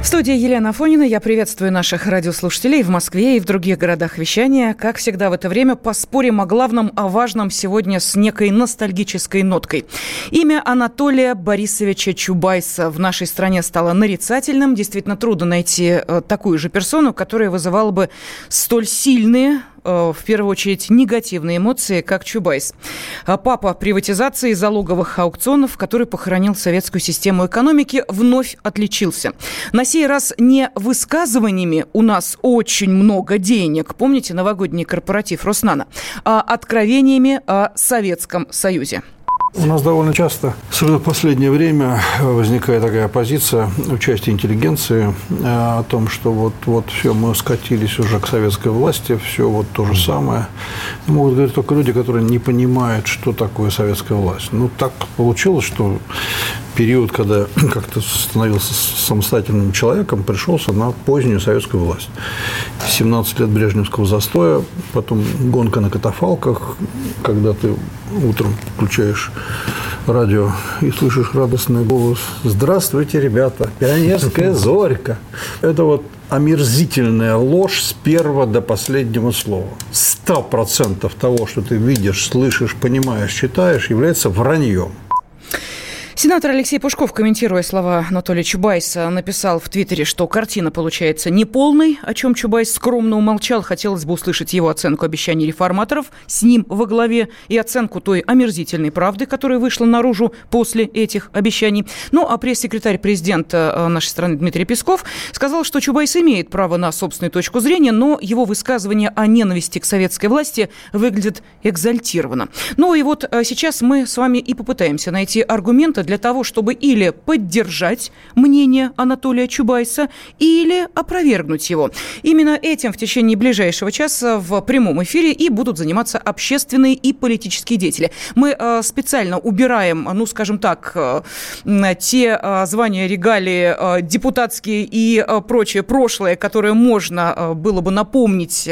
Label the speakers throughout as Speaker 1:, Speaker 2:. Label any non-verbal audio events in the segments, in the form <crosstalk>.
Speaker 1: В студии Елена Афонина. Я приветствую наших радиослушателей в Москве и в других городах вещания. Как всегда в это время поспорим о главном, о важном сегодня с некой ностальгической ноткой. Имя Анатолия Борисовича Чубайса в нашей стране стало нарицательным. Действительно трудно найти э, такую же персону, которая вызывала бы столь сильные в первую очередь, негативные эмоции, как Чубайс. А папа приватизации залоговых аукционов, который похоронил советскую систему экономики, вновь отличился. На сей раз не высказываниями «у нас очень много денег», помните новогодний корпоратив Роснана, а откровениями о Советском Союзе.
Speaker 2: У нас довольно часто, в последнее время, возникает такая позиция участия интеллигенции э, о том, что вот, вот все, мы скатились уже к советской власти, все вот то же самое. Могут говорить только люди, которые не понимают, что такое советская власть. Ну, так получилось, что период, когда <clears throat> как-то становился самостоятельным человеком, пришелся на позднюю советскую власть. 17 лет брежневского застоя, потом гонка на катафалках, когда ты утром включаешь радио и слышишь радостный голос «Здравствуйте, ребята! Пионерская <laughs> зорька!» Это вот омерзительная ложь с первого до последнего слова. Сто процентов того, что ты видишь, слышишь, понимаешь, читаешь, является враньем.
Speaker 1: Сенатор Алексей Пушков, комментируя слова Анатолия Чубайса, написал в Твиттере, что картина получается неполной, о чем Чубайс скромно умолчал. Хотелось бы услышать его оценку обещаний реформаторов с ним во главе и оценку той омерзительной правды, которая вышла наружу после этих обещаний. Ну, а пресс-секретарь президента э, нашей страны Дмитрий Песков сказал, что Чубайс имеет право на собственную точку зрения, но его высказывание о ненависти к советской власти выглядит экзальтированно. Ну и вот э, сейчас мы с вами и попытаемся найти аргументы для того, чтобы или поддержать мнение Анатолия Чубайса, или опровергнуть его. Именно этим в течение ближайшего часа в прямом эфире и будут заниматься общественные и политические деятели. Мы э, специально убираем, ну, скажем так, э, те э, звания, регалии депутатские и прочее прошлое, которое можно было бы напомнить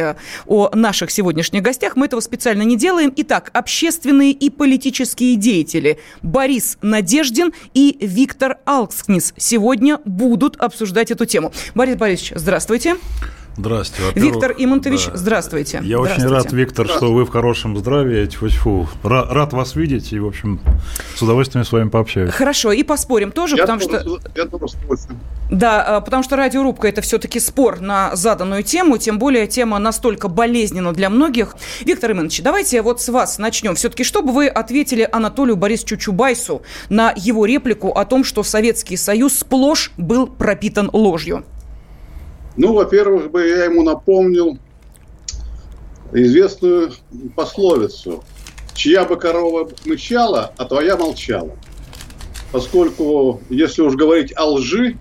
Speaker 1: о наших сегодняшних гостях. Мы этого специально не делаем. Итак, общественные и политические деятели. Борис Надежда Надеждин и Виктор Алкскнис сегодня будут обсуждать эту тему. Борис Борисович, здравствуйте.
Speaker 3: Здравствуйте.
Speaker 1: Виктор Имонтович, да. здравствуйте.
Speaker 3: Я здравствуйте. очень рад, Виктор, что вы в хорошем здравии. Тьфу-тьфу. Рад вас видеть и, в общем, с удовольствием с вами пообщаюсь.
Speaker 1: Хорошо, и поспорим тоже, я потому что... Я тоже Да, а, потому что радиорубка – это все-таки спор на заданную тему, тем более тема настолько болезненна для многих. Виктор Иванович, давайте вот с вас начнем. Все-таки, что бы вы ответили Анатолию Борисовичу Чубайсу на его реплику о том, что Советский Союз сплошь был пропитан ложью?
Speaker 4: Ну, во-первых, бы я ему напомнил известную пословицу «Чья бы корова мычала, а твоя молчала». Поскольку, если уж говорить о лжи,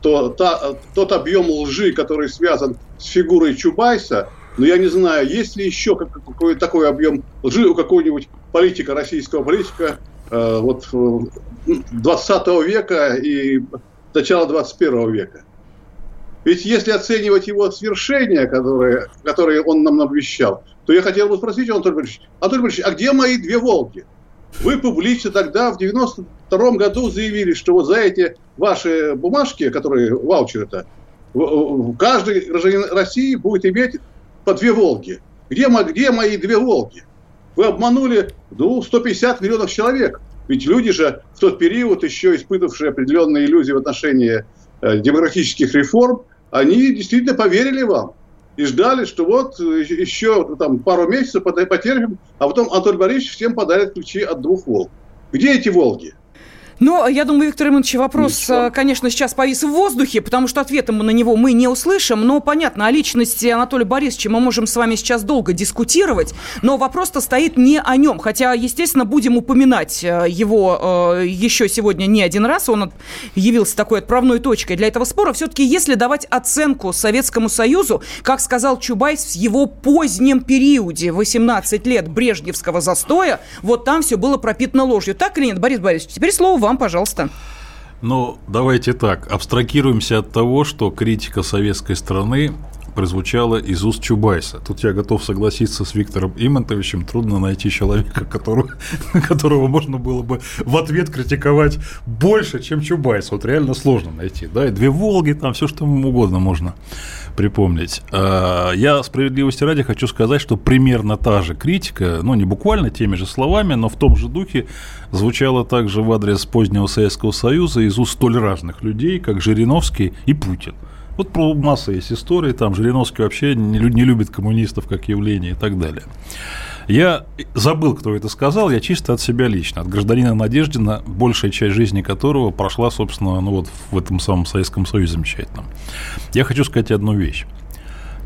Speaker 4: то та, тот объем лжи, который связан с фигурой Чубайса, ну, я не знаю, есть ли еще какой-то такой объем лжи у какого-нибудь политика, российского политика э, вот 20 века и начала 21 века. Ведь если оценивать его свершения, которые, которые он нам обещал, то я хотел бы спросить Анатолий Борисович, Анатолий Борисович, а где мои две «Волги»? Вы публично тогда в 92 году заявили, что вот за эти ваши бумажки, которые ваучеры-то, каждый гражданин России будет иметь по две «Волги». Где, где мои две «Волги»? Вы обманули ну, 150 миллионов человек. Ведь люди же в тот период, еще испытывавшие определенные иллюзии в отношении э, демократических реформ, они действительно поверили вам и ждали, что вот э, еще там, пару месяцев потерпим, а потом Анатолий Борисович всем подарит ключи от двух «Волг». Где эти «Волги»?
Speaker 1: Но я думаю, Виктор Иванович, вопрос, Ничего. конечно, сейчас повис в воздухе, потому что ответом на него мы не услышим. Но понятно, о личности Анатолия Борисовича мы можем с вами сейчас долго дискутировать, но вопрос-то стоит не о нем. Хотя, естественно, будем упоминать э, его э, еще сегодня не один раз. Он явился такой отправной точкой для этого спора. Все-таки, если давать оценку Советскому Союзу, как сказал Чубайс, в его позднем периоде, 18 лет брежневского застоя, вот там все было пропитано ложью. Так или нет, Борис Борисович? Теперь слово вам, пожалуйста.
Speaker 3: Ну, давайте так, абстрагируемся от того, что критика советской страны прозвучала из уст Чубайса. Тут я готов согласиться с Виктором Имонтовичем. Трудно найти человека, которого, <laughs> которого можно было бы в ответ критиковать больше, чем Чубайс. Вот реально сложно найти. Да, и две Волги, там все что угодно можно припомнить. А, я справедливости ради хочу сказать, что примерно та же критика, ну не буквально теми же словами, но в том же духе звучала также в адрес позднего Советского Союза из уст столь разных людей, как Жириновский и Путин. Вот про масса есть истории, там Жириновский вообще не, не любит коммунистов как явление и так далее. Я забыл, кто это сказал, я чисто от себя лично, от гражданина Надеждина, большая часть жизни которого прошла, собственно, ну вот в этом самом Советском Союзе замечательном. Я хочу сказать одну вещь.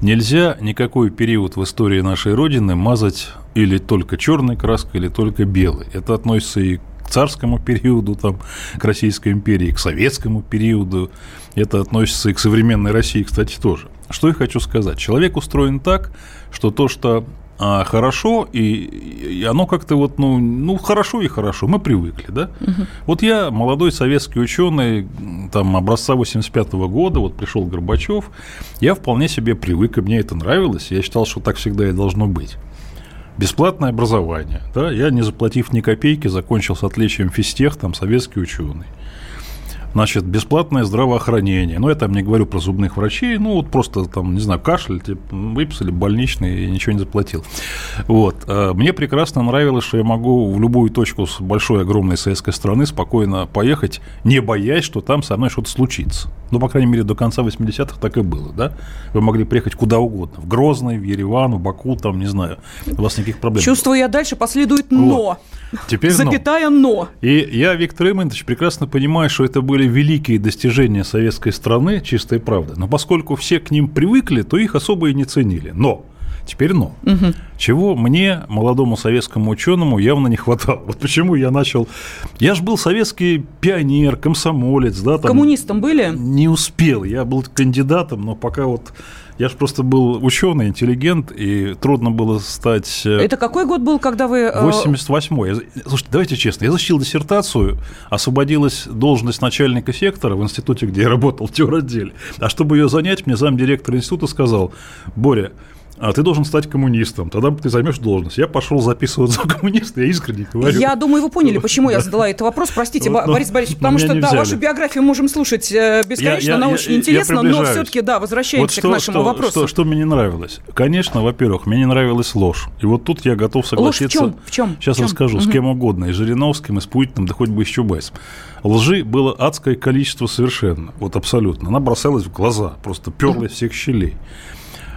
Speaker 3: Нельзя никакой период в истории нашей Родины мазать или только черной краской, или только белой. Это относится и к царскому периоду, там, к Российской империи, к советскому периоду. Это относится и к современной России, кстати, тоже. Что я хочу сказать? Человек устроен так, что то, что а, хорошо, и, и оно как-то вот, ну, ну, хорошо и хорошо, мы привыкли, да? Угу. Вот я, молодой советский ученый, там, образца 85 -го года, вот пришел Горбачев, я вполне себе привык, и мне это нравилось, я считал, что так всегда и должно быть. Бесплатное образование, да, я, не заплатив ни копейки, закончил с отличием физтех, там, советский ученый значит, бесплатное здравоохранение. Ну, я там не говорю про зубных врачей, ну, вот просто там, не знаю, кашель, типа, выписали больничный и ничего не заплатил. Вот. А мне прекрасно нравилось, что я могу в любую точку с большой, огромной советской страны спокойно поехать, не боясь, что там со мной что-то случится. Ну, по крайней мере, до конца 80-х так и было, да? Вы могли приехать куда угодно, в Грозный, в Ереван, в Баку, там, не знаю, у вас никаких проблем.
Speaker 1: Чувствую, я дальше последует «но». Вот.
Speaker 3: Теперь
Speaker 1: Запятая «но».
Speaker 3: И я, Виктор Имонович, прекрасно понимаю, что это были великие достижения советской страны, чистая правда. Но поскольку все к ним привыкли, то их особо и не ценили. Но Теперь но. Угу. Чего мне, молодому советскому ученому, явно не хватало. Вот почему я начал... Я же был советский пионер, комсомолец. Да, там
Speaker 1: Коммунистом были?
Speaker 3: Не успел. Я был кандидатом, но пока вот я же просто был ученый, интеллигент, и трудно было стать...
Speaker 1: Э, Это какой год был, когда вы...
Speaker 3: 88-й. Э, слушайте, давайте честно, я защитил диссертацию, освободилась должность начальника сектора в институте, где я работал, в теоротделе. А чтобы ее занять, мне замдиректор института сказал, Боря, а ты должен стать коммунистом, тогда ты займешь должность. Я пошел записываться за коммуниста, я искренне говорю.
Speaker 1: Я думаю, вы поняли, почему я задала этот вопрос. Простите, вот, Борис Борисович, потому что да, вашу биографию можем слушать э, бесконечно, она очень интересна, но все-таки, да, возвращаемся вот что, к нашему
Speaker 3: что,
Speaker 1: вопросу.
Speaker 3: Что, что мне не нравилось? Конечно, во-первых, мне не нравилась ложь. И вот тут я готов согласиться.
Speaker 1: Ложь в чем? В чем?
Speaker 3: Сейчас
Speaker 1: в чем?
Speaker 3: расскажу, угу. с кем угодно, и Жириновским, и с Путиным, да хоть бы с Чубайсом. Лжи было адское количество совершенно, вот абсолютно. Она бросалась в глаза, просто перла из всех щелей.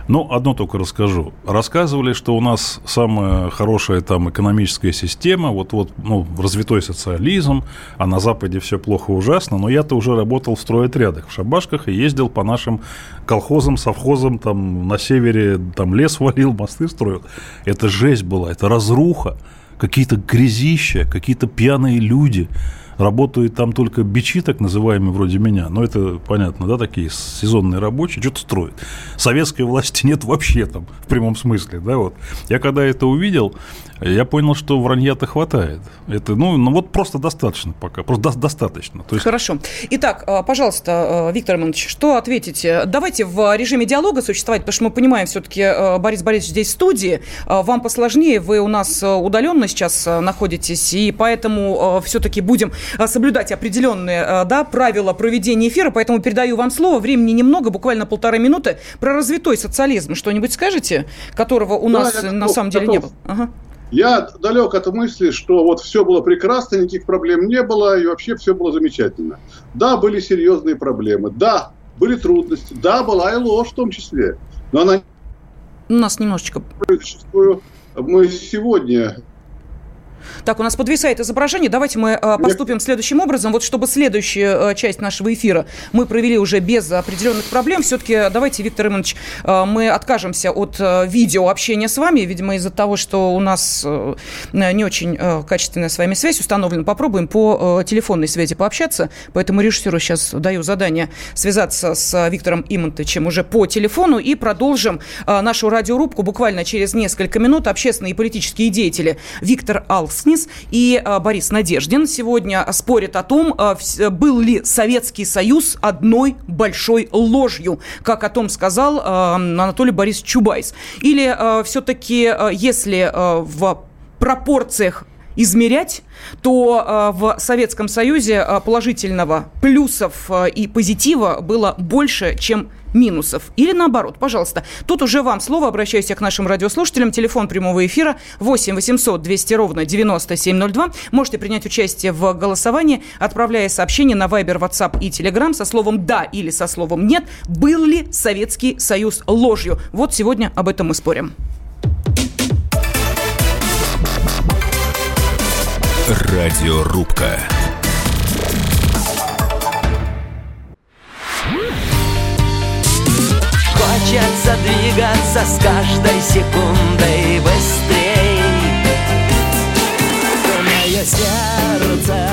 Speaker 3: Ну, одно только расскажу. Рассказывали, что у нас самая хорошая там экономическая система, вот-вот, ну, развитой социализм, а на Западе все плохо ужасно, но я-то уже работал в стройотрядах, в шабашках и ездил по нашим колхозам, совхозам, там на севере там лес валил, мосты строил. Это жесть была, это разруха, какие-то грязища, какие-то пьяные люди – Работают там только бичи, так называемые, вроде меня. Но это понятно, да, такие сезонные рабочие, что-то строят. Советской власти нет вообще там, в прямом смысле, да, вот. Я когда это увидел, я понял, что вранья-то хватает. Это, ну, ну, вот просто достаточно пока, просто до- достаточно.
Speaker 1: То есть... Хорошо. Итак, а, пожалуйста, а, Виктор Иванович, что ответите? Давайте в режиме диалога существовать, потому что мы понимаем, все-таки а, Борис Борисович здесь в студии, вам посложнее, вы у нас удаленно сейчас находитесь, и поэтому все-таки будем соблюдать определенные да, правила проведения эфира, поэтому передаю вам слово, времени немного, буквально полторы минуты. Про развитой социализм что-нибудь скажете, которого у нас да, на самом деле готов. не было? Ага.
Speaker 4: Я далек от мысли, что вот все было прекрасно, никаких проблем не было, и вообще все было замечательно. Да, были серьезные проблемы, да, были трудности, да, была и ложь в том числе, но она...
Speaker 1: У нас немножечко...
Speaker 4: Мы сегодня
Speaker 1: Так, у нас подвисает изображение. Давайте мы э, поступим следующим образом. Вот чтобы следующая э, часть нашего эфира мы провели уже без определенных проблем, все-таки давайте, Виктор Иванович, э, мы откажемся от э, видео общения с вами, видимо, из-за того, что у нас э, не очень э, качественная с вами связь установлена. Попробуем по э, телефонной связи пообщаться. Поэтому режиссеру сейчас даю задание связаться с Виктором Имонтовичем уже по телефону и продолжим э, нашу радиорубку буквально через несколько минут. Общественные и политические деятели Виктор Алкснис и э, Борис Надеждин сегодня спорят о том, э, был ли Советский Союз одной большой ложью, как о том сказал э, Анатолий Борисович Чубайс. Или все-таки, если в пропорциях измерять, то в Советском Союзе положительного плюсов и позитива было больше, чем минусов. Или наоборот, пожалуйста. Тут уже вам слово, обращаюсь я к нашим радиослушателям. Телефон прямого эфира 8 800 200 ровно 9702. Можете принять участие в голосовании, отправляя сообщение на Viber, WhatsApp и Telegram со словом «да» или со словом «нет». Был ли Советский Союз ложью? Вот сегодня об этом мы спорим.
Speaker 5: Радиорубка.
Speaker 6: Хочется двигаться с каждой секундой быстрей Мое сердце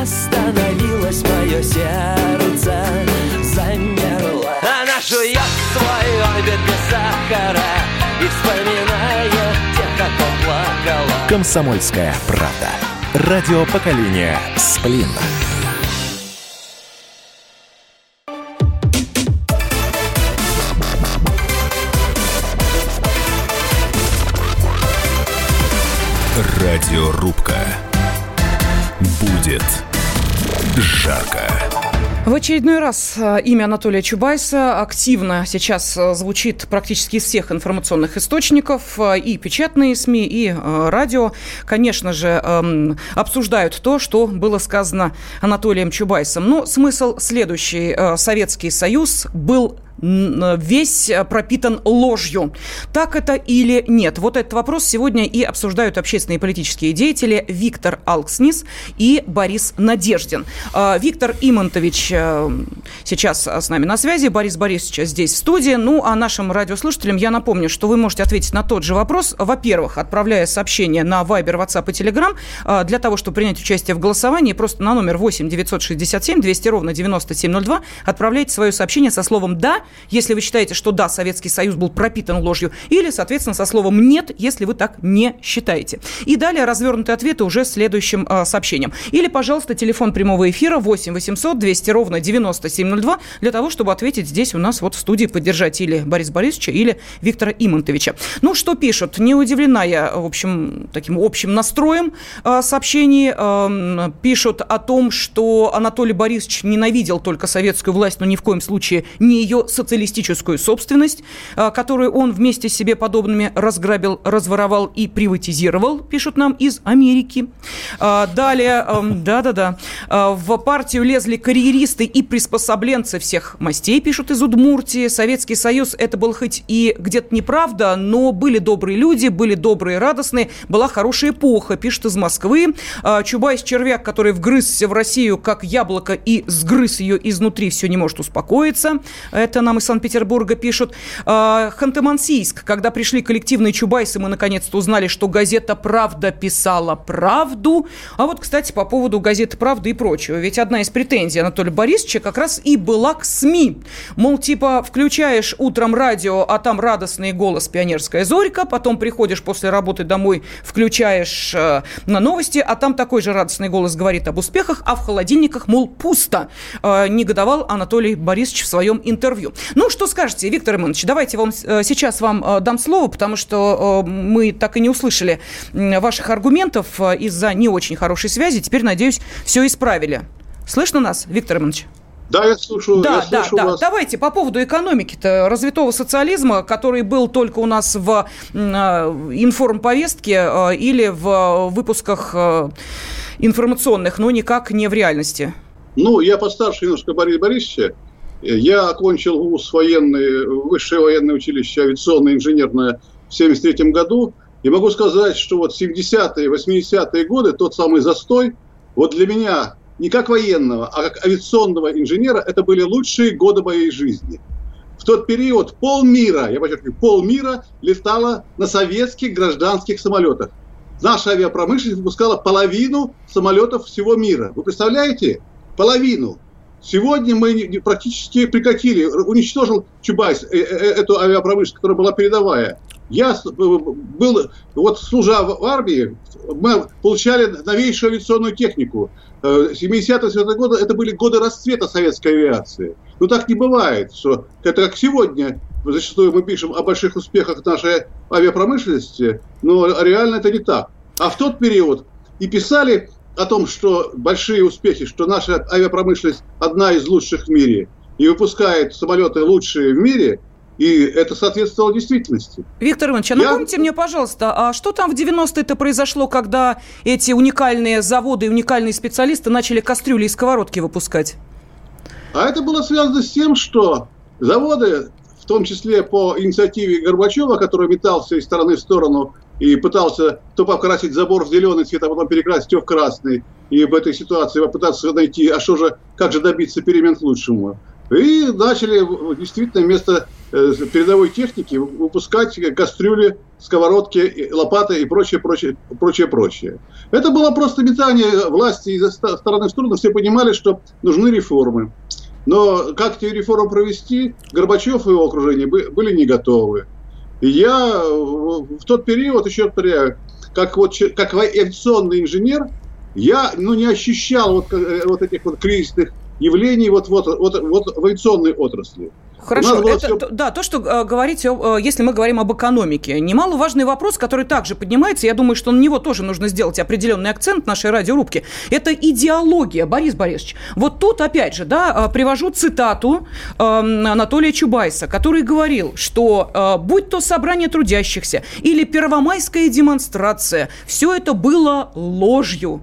Speaker 6: остановилось, мое сердце замерло Она жует свой орбит без сахара И вспоминает тех, кто плакала
Speaker 5: Комсомольская правда. Радио поколения Сплин. Радиорубка. Будет жарко.
Speaker 1: В очередной раз э, имя Анатолия Чубайса активно сейчас э, звучит практически из всех информационных источников, э, и печатные СМИ, и радио. Конечно же, эм, обсуждают то, что было сказано Анатолием Чубайсом. Но смысл следующий. Советский Союз был весь э, пропитан ложью. Так это или нет? Вот этот вопрос сегодня и обсуждают общественные и политические деятели Виктор Алкснис и Борис Надеждин. А, Виктор Имонтович э, сейчас с нами на связи, Борис Борисович здесь в студии. Ну, а нашим радиослушателям я напомню, что вы можете ответить на тот же вопрос. Во-первых, отправляя сообщение на Viber, WhatsApp и Telegram э, для того, чтобы принять участие в голосовании, просто на номер 8 967 200 ровно 9702 отправляйте свое сообщение со словом «да» если вы считаете, что да, Советский Союз был пропитан ложью, или, соответственно, со словом «нет», если вы так не считаете. И далее развернутые ответы уже следующим э, сообщением. Или, пожалуйста, телефон прямого эфира 8 800 200 ровно 9702 для того, чтобы ответить здесь у нас вот в студии, поддержать или Бориса Борисовича, или Виктора Имонтовича. Ну, что пишут? Не удивлена я, в общем, таким общим настроем э, сообщений. Э, пишут о том, что Анатолий Борисович ненавидел только советскую власть, но ни в коем случае не ее социалистическую собственность, а, которую он вместе с себе подобными разграбил, разворовал и приватизировал, пишут нам из Америки. А, далее, да-да-да, а, в партию лезли карьеристы и приспособленцы всех мастей, пишут из Удмуртии. Советский Союз это был хоть и где-то неправда, но были добрые люди, были добрые, радостные, была хорошая эпоха, пишут из Москвы. Чубайс червяк, который вгрызся в Россию как яблоко и сгрыз ее изнутри, все не может успокоиться. Это нам из Санкт-Петербурга пишут. А, Ханты-Мансийск, когда пришли коллективные чубайсы, мы наконец-то узнали, что газета «Правда» писала правду. А вот, кстати, по поводу газеты «Правда» и прочего. Ведь одна из претензий Анатолия Борисовича как раз и была к СМИ. Мол, типа, включаешь утром радио, а там радостный голос «Пионерская зорька», потом приходишь после работы домой, включаешь э, на новости, а там такой же радостный голос говорит об успехах, а в холодильниках, мол, пусто. Э, негодовал Анатолий Борисович в своем интервью. Ну, что скажете, Виктор Иванович, давайте вам, э, сейчас вам э, дам слово, потому что э, мы так и не услышали ваших аргументов из-за не очень хорошей связи. Теперь, надеюсь, все исправили. Слышно нас, Виктор Иванович?
Speaker 4: Да, я слушаю.
Speaker 1: Да,
Speaker 4: я
Speaker 1: да,
Speaker 4: слышу
Speaker 1: да.
Speaker 4: вас.
Speaker 1: Давайте по поводу экономики-то развитого социализма, который был только у нас в информповестке или в выпусках информационных, но никак не в реальности.
Speaker 4: Ну, я постарше немножко Бориса Борисовича. Я окончил вуз военный, высшее военное училище авиационное инженерное в 1973 году. И могу сказать, что вот 70-е, 80-е годы, тот самый застой, вот для меня не как военного, а как авиационного инженера, это были лучшие годы моей жизни. В тот период полмира, я подчеркиваю, полмира летало на советских гражданских самолетах. Наша авиапромышленность выпускала половину самолетов всего мира. Вы представляете? Половину. Сегодня мы практически прекратили, уничтожил Чубайс, э, э, эту авиапромышленность, которая была передовая. Я был, вот служа в армии, мы получали новейшую авиационную технику. 70-е э, годы это были годы расцвета советской авиации. Но так не бывает, что это как сегодня, зачастую мы пишем о больших успехах нашей авиапромышленности, но реально это не так. А в тот период и писали о том, что большие успехи, что наша авиапромышленность одна из лучших в мире и выпускает самолеты лучшие в мире – и это соответствовало действительности.
Speaker 1: Виктор Иванович, а напомните Я... мне, пожалуйста, а что там в 90-е-то произошло, когда эти уникальные заводы и уникальные специалисты начали кастрюли и сковородки выпускать?
Speaker 4: А это было связано с тем, что заводы, в том числе по инициативе Горбачева, который метался из стороны в сторону и пытался то покрасить забор в зеленый цвет, а потом перекрасить его в красный, и в этой ситуации попытаться найти, а что же, как же добиться перемен к лучшему. И начали действительно вместо э, передовой техники выпускать кастрюли, сковородки, лопаты и прочее, прочее, прочее, прочее. Это было просто метание власти из стороны в сторону. Все понимали, что нужны реформы. Но как эти реформы провести, Горбачев и его окружение были не готовы. Я в тот период, еще как, вот, как авиационный инженер, я ну, не ощущал вот, э, вот этих вот кризисных явлений вот, вот, вот, вот в авиационной отрасли.
Speaker 1: Хорошо, это, все... да, то, что э, говорите, э, если мы говорим об экономике, немаловажный вопрос, который также поднимается, я думаю, что на него тоже нужно сделать определенный акцент нашей радиорубке, это идеология, Борис Борисович. Вот тут, опять же, да, э, привожу цитату э, Анатолия Чубайса, который говорил, что э, будь то собрание трудящихся или первомайская демонстрация, все это было ложью.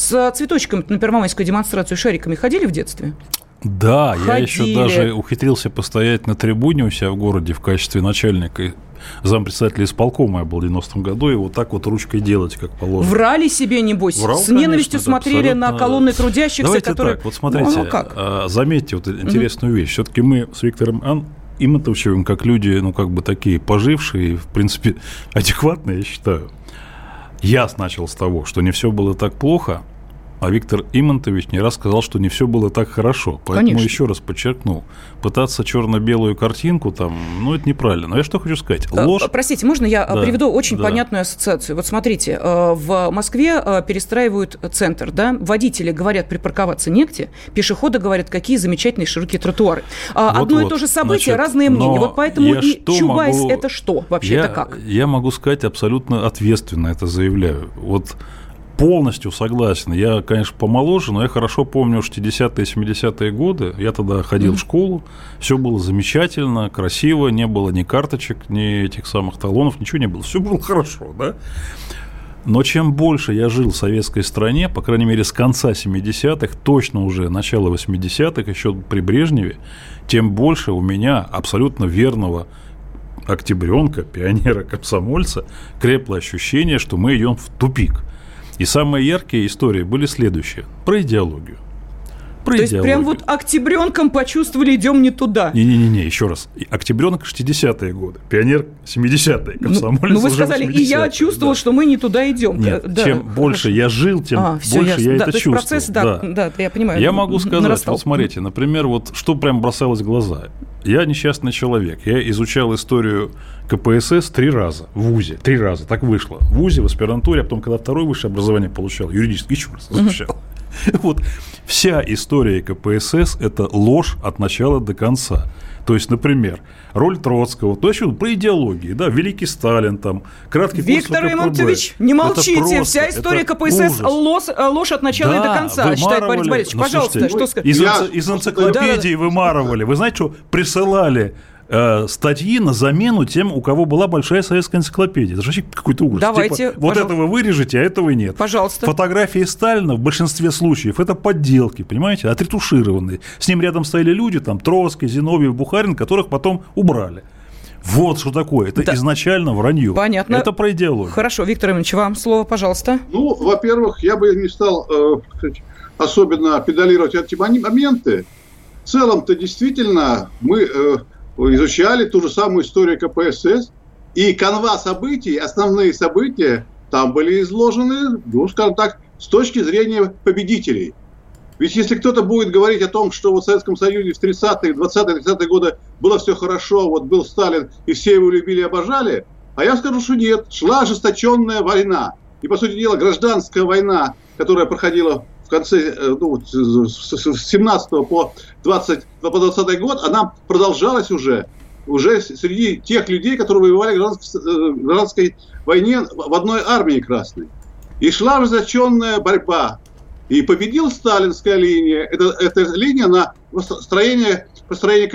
Speaker 1: С цветочками на первомайскую демонстрацию шариками ходили в детстве?
Speaker 3: Да, Ходили. я еще даже ухитрился постоять на трибуне у себя в городе в качестве начальника зампредседателя исполкома я был в 90-м году, и вот так вот ручкой делать, как положено.
Speaker 1: Врали себе, небось? Врал, С ненавистью конечно, смотрели на колонны трудящихся,
Speaker 3: Давайте
Speaker 1: которые...
Speaker 3: так, вот смотрите, ну, как? А, заметьте вот интересную вещь. Все-таки мы с Виктором Ан Иматовичевым, как люди, ну, как бы такие пожившие, в принципе, <laughs> адекватные, я считаю. Я начал с того, что не все было так плохо, а Виктор Имонтович не раз сказал, что не все было так хорошо. Поэтому Конечно. еще раз подчеркнул, пытаться черно-белую картинку там, ну, это неправильно. Но я что хочу сказать?
Speaker 1: Э, Ложь... Простите, можно я э, да, приведу очень да. понятную ассоциацию? Вот смотрите, э, в Москве перестраивают центр, да, водители говорят припарковаться негде, пешеходы говорят, какие замечательные широкие тротуары. А вот, Одно вот. и то же событие, Значит, разные мнения. Вот поэтому и Чубайс могу... это что вообще,
Speaker 3: я,
Speaker 1: это как?
Speaker 3: Я могу сказать абсолютно ответственно это заявляю. Вот полностью согласен. Я, конечно, помоложе, но я хорошо помню 60-е, 70-е годы. Я тогда ходил mm-hmm. в школу, все было замечательно, красиво, не было ни карточек, ни этих самых талонов, ничего не было. Все было <laughs> хорошо, да? Но чем больше я жил в советской стране, по крайней мере, с конца 70-х, точно уже начало 80-х, еще при Брежневе, тем больше у меня абсолютно верного октябренка, пионера, комсомольца, крепло ощущение, что мы идем в тупик. И самые яркие истории были следующие. Про идеологию.
Speaker 1: Про То есть прям вот октябренком почувствовали, идем не туда.
Speaker 3: Не-не-не, еще раз. Октябренок 60-е годы, пионер 70-е, комсомолец
Speaker 1: Ну, ну вы сказали, и я чувствовал, да. что мы не туда идем.
Speaker 3: Нет, да, чем хорошо. больше я жил, тем а, больше ясно. я да, это то чувствовал. процесс,
Speaker 1: да, да, да, я понимаю.
Speaker 3: Я могу сказать, нарастал. вот смотрите, например, вот что прям бросалось в глаза. Я несчастный человек. Я изучал историю КПСС три раза в ВУЗе. Три раза. Так вышло. В ВУЗе, в аспирантуре, а потом, когда второе высшее образование получал, юридически, еще раз изучал. <laughs> Вот вся история КПСС – это ложь от начала до конца. То есть, например, роль Троцкого, то есть про идеологии, да, Великий Сталин, там, краткий
Speaker 1: Виктор Иванович, не молчите, просто, вся история КПСС ложь, ложь от начала да, и до конца, считает Борис Борисович. Ну, Пожалуйста, слушайте, что сказать?
Speaker 3: Из, из энциклопедии да, да. вымарывали. Вы знаете, что присылали э, статьи на замену тем, у кого была большая советская энциклопедия. Это же вообще какой-то ужас.
Speaker 1: Давайте, типа,
Speaker 3: вот этого вырежете, а этого нет.
Speaker 1: Пожалуйста.
Speaker 3: Фотографии Сталина в большинстве случаев это подделки, понимаете, отретушированные. С ним рядом стояли люди, там Троцкий, Зиновьев, Бухарин, которых потом убрали. Вот что такое. Это
Speaker 1: Да.
Speaker 3: изначально вранье.
Speaker 1: Понятно.
Speaker 3: Это про идеологию.
Speaker 1: Хорошо, Виктор Иванович, вам слово, пожалуйста.
Speaker 4: Ну, во-первых, я бы не стал э, особенно педалировать эти моменты. В целом-то действительно мы э, изучали ту же самую историю КПСС, и канва событий, основные события там были изложены, ну, скажем так, с точки зрения победителей. Ведь если кто-то будет говорить о том, что в Советском Союзе в 30-е, 20-е, 30-е годы было все хорошо, вот был Сталин, и все его любили и обожали, а я скажу, что нет. Шла ожесточенная война. И, по сути дела, гражданская война, которая проходила конце, э, ну, с с- с 17 по 20, по 20 год, она продолжалась уже, уже среди тех людей, которые воевали в гражданской, э, войне в одной армии красной. И шла ожесточенная борьба. И победил сталинская линия. Это, это линия на построение, построение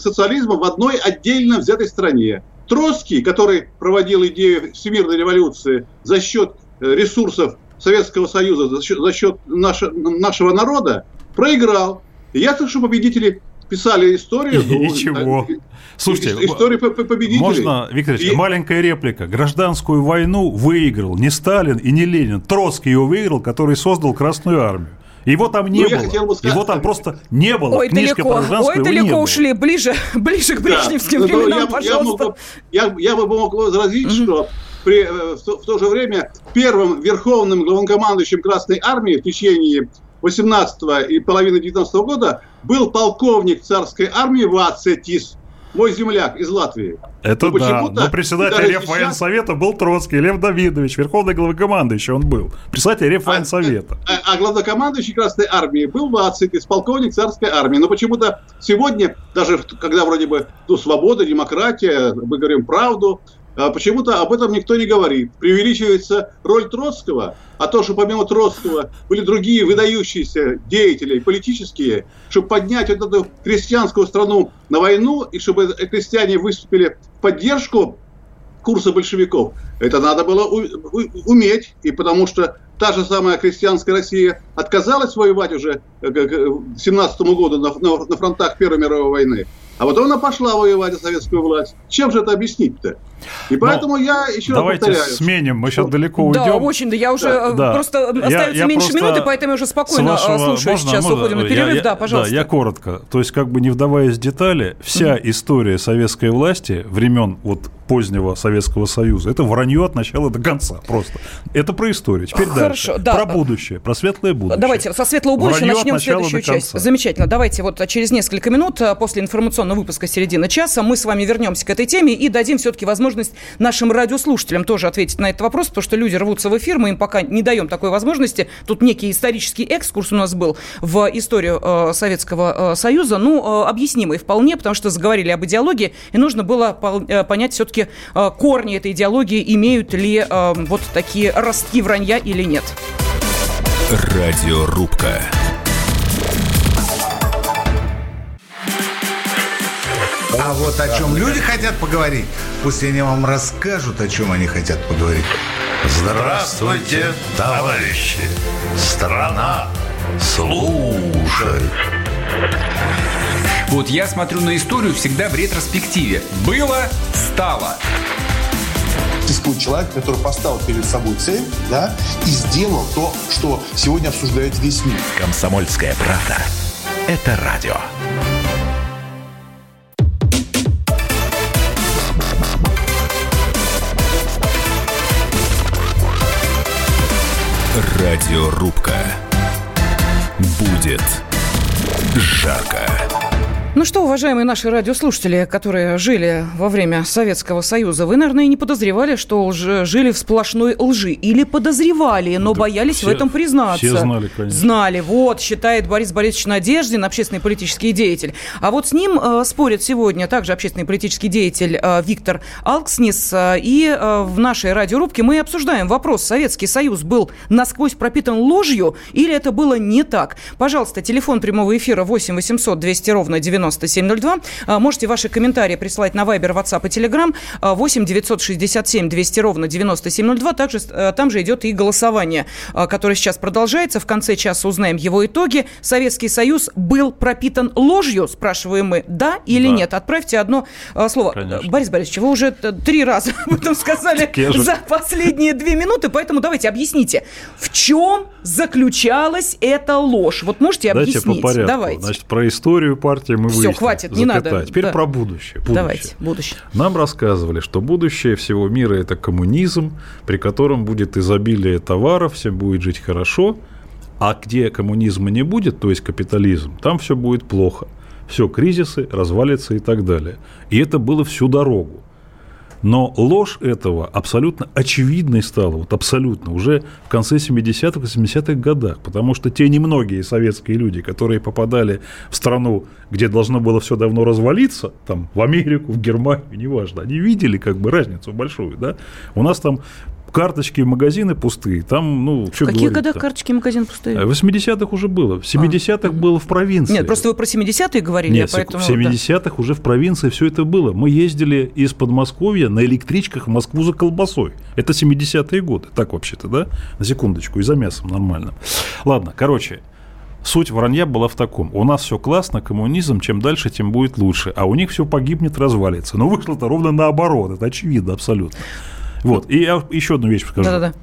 Speaker 4: социализма в одной отдельно взятой стране. Троцкий, который проводил идею всемирной революции за счет э, ресурсов Советского Союза, за счет, за счет наше- нашего народа, проиграл. И я слышу, что победители писали историю.
Speaker 3: И
Speaker 4: ну,
Speaker 3: чего?
Speaker 4: э,
Speaker 3: Слушайте,
Speaker 4: историю по- по- победителей.
Speaker 3: Можно, Виктор Ильич,
Speaker 4: И-
Speaker 3: маленькая реплика. Гражданскую войну выиграл не Сталин и не Ленин. Троцкий ее выиграл, который создал Красную армию. Его там не
Speaker 4: Ну,
Speaker 3: было.
Speaker 4: бы сказать-
Speaker 3: Его там просто не было.
Speaker 1: Ой,
Speaker 3: Книжка
Speaker 1: далеко,
Speaker 3: гражданскую
Speaker 1: ой, далеко
Speaker 3: было.
Speaker 1: ушли, ближе, <laughs> ближе к
Speaker 4: Да.
Speaker 1: брежневским
Speaker 4: Ну, ну,
Speaker 1: временам,
Speaker 4: я,
Speaker 1: пожалуйста.
Speaker 4: Я, мог бы- я, я бы мог возразить, что при, э, в, то, в то же время первым верховным главнокомандующим Красной Армии в течение 18 и половины 19 года был полковник царской армии Вацетис, мой земляк из Латвии.
Speaker 3: Это
Speaker 4: Но
Speaker 3: да.
Speaker 4: почему-то
Speaker 3: Но председатель Рев
Speaker 4: сейчас-
Speaker 3: военсовета был Троцкий, Лев Давидович, верховный главнокомандующий он был. Председатель Рев
Speaker 4: А,
Speaker 3: военсовета.
Speaker 4: А, а главнокомандующий Красной Армии был Вацитис, полковник царской армии. Но почему-то сегодня, даже когда вроде бы ну, свобода, демократия, мы говорим правду, а почему-то об этом никто не говорит. Преувеличивается роль Троцкого, а то, что помимо Троцкого были другие выдающиеся деятели политические, чтобы поднять вот эту крестьянскую страну на войну, и чтобы крестьяне выступили в поддержку курса большевиков. Это надо было уметь, и потому что та же самая крестьянская Россия отказалась воевать уже к к 17 году на фронтах Первой мировой войны. А потом она пошла воевать за советскую власть. Чем же это объяснить-то? И поэтому я еще раз
Speaker 3: Давайте
Speaker 4: повторяю.
Speaker 3: сменим, мы сейчас далеко
Speaker 1: Да,
Speaker 3: уйдем.
Speaker 1: очень, да, я уже
Speaker 4: Да,
Speaker 1: э,
Speaker 3: да.
Speaker 1: просто
Speaker 3: Я-
Speaker 1: остается
Speaker 3: я
Speaker 1: меньше
Speaker 3: просто
Speaker 1: минуты, поэтому я уже
Speaker 3: С
Speaker 1: спокойно э,
Speaker 3: вашего-
Speaker 1: слушаю.
Speaker 3: можно-
Speaker 1: Сейчас
Speaker 3: можно?
Speaker 1: уходим на
Speaker 3: Я-
Speaker 1: перерыв,
Speaker 3: я-
Speaker 1: да, пожалуйста.
Speaker 3: я коротко. То есть, как бы не вдаваясь в детали, вся история советской власти времен вот позднего Советского Союза, это вранье от начала до конца просто. Это про историю. Теперь
Speaker 1: Хорошо,
Speaker 3: дальше.
Speaker 1: да.
Speaker 3: Про будущее, про светлое будущее.
Speaker 1: Давайте со светлого будущего
Speaker 3: Вранье
Speaker 1: начнем следующую часть. Замечательно. Давайте вот через несколько минут э, после информационного выпуска середины часа мы с вами вернемся к этой теме и дадим все-таки возможность нашим радиослушателям тоже ответить на этот вопрос, потому что люди рвутся в эфир, мы им пока не даем такой возможности. Тут некий исторический экскурс у нас был в историю э, Советского э, Союза, ну, э, объяснимый вполне, потому что заговорили об идеологии, и нужно было пол- э, понять все-таки э, корни этой идеологии, имеют ли э, вот такие ростки вранья или нет.
Speaker 5: Радиорубка.
Speaker 7: А вот о чем люди хотят поговорить, пусть они вам расскажут, о чем они хотят поговорить.
Speaker 8: Здравствуйте, товарищи! Страна служит!
Speaker 9: Вот я смотрю на историю всегда в ретроспективе. Было, стало.
Speaker 10: существует человек, который поставил перед собой цель, да, и сделал то, что сегодня обсуждает весь мир.
Speaker 5: Комсомольская правда. Это радио. Радиорубка. Будет жарко.
Speaker 1: Ну что, уважаемые наши радиослушатели, которые жили во время Советского Союза, вы, наверное, и не подозревали, что лж- жили в сплошной лжи. Или подозревали, но
Speaker 3: Да
Speaker 1: боялись
Speaker 3: все-
Speaker 1: в этом признаться.
Speaker 3: все знали, конечно.
Speaker 1: Знали, вот, считает Борис Борисович Надеждин, общественный политический деятель. А вот с ним э, спорит сегодня также общественный политический деятель э, Виктор Алкснис. Э, и э, в нашей радиорубке мы обсуждаем вопрос, Советский Союз был насквозь пропитан ложью или это было не так? Пожалуйста, телефон прямого эфира 8 800 200 ровно 97 9702. А, Можете ваши комментарии присылать на Viber, WhatsApp и Telegram 8 967 200 ровно 9702. Также э, там же идет и голосование, а, которое сейчас продолжается. В конце часа узнаем его итоги. Советский Союз был пропитан ложью, спрашиваем мы, да или
Speaker 3: Да.
Speaker 1: нет? Отправьте одно а, слово.
Speaker 3: Конечно.
Speaker 1: Борис Борисович, вы уже три раза об этом сказали за последние две минуты, поэтому давайте объясните, в чем заключалась эта ложь? Вот можете объяснить?
Speaker 3: по порядку.
Speaker 1: Давайте.
Speaker 3: Значит, про историю партии мы Выяснили.
Speaker 1: хватит, не
Speaker 3: Запятая.
Speaker 1: надо.
Speaker 3: Теперь
Speaker 1: Да.
Speaker 3: про будущее. будущее.
Speaker 1: Давайте, будущее.
Speaker 3: Нам рассказывали, что будущее всего мира – это коммунизм, при котором будет изобилие товаров, всем будет жить хорошо, а где коммунизма не будет, то есть капитализм, там все будет плохо. Все, кризисы, развалится и так далее. И это было всю дорогу. Но ложь этого абсолютно очевидной стала, вот абсолютно, уже в конце 70-х, 80-х годах, потому что те немногие советские люди, которые попадали в страну, где должно было все давно развалиться, там, в Америку, в Германию, неважно, они видели как бы разницу большую, да. У нас там карточки в магазины пустые, там, ну, что
Speaker 1: В каких годах карточки магазин пустые?
Speaker 3: В 80-х уже было, в 70-х было в провинции.
Speaker 1: Нет, просто вы про 70-е говорили,
Speaker 3: Нет,
Speaker 1: поэтому...
Speaker 3: в
Speaker 1: да.
Speaker 3: 70-х уже в провинции все это было. Мы ездили из Подмосковья на электричках в Москву за колбасой. Это 70-е годы. Так вообще-то, да? На секундочку, и за мясом нормально. Ладно, короче, суть вранья была в таком. У нас все классно, коммунизм, чем дальше, тем будет лучше. А у них все погибнет, развалится. Но вышло-то ровно наоборот. Это очевидно абсолютно. Вот. И я еще одну вещь скажу.
Speaker 1: Да-да-да.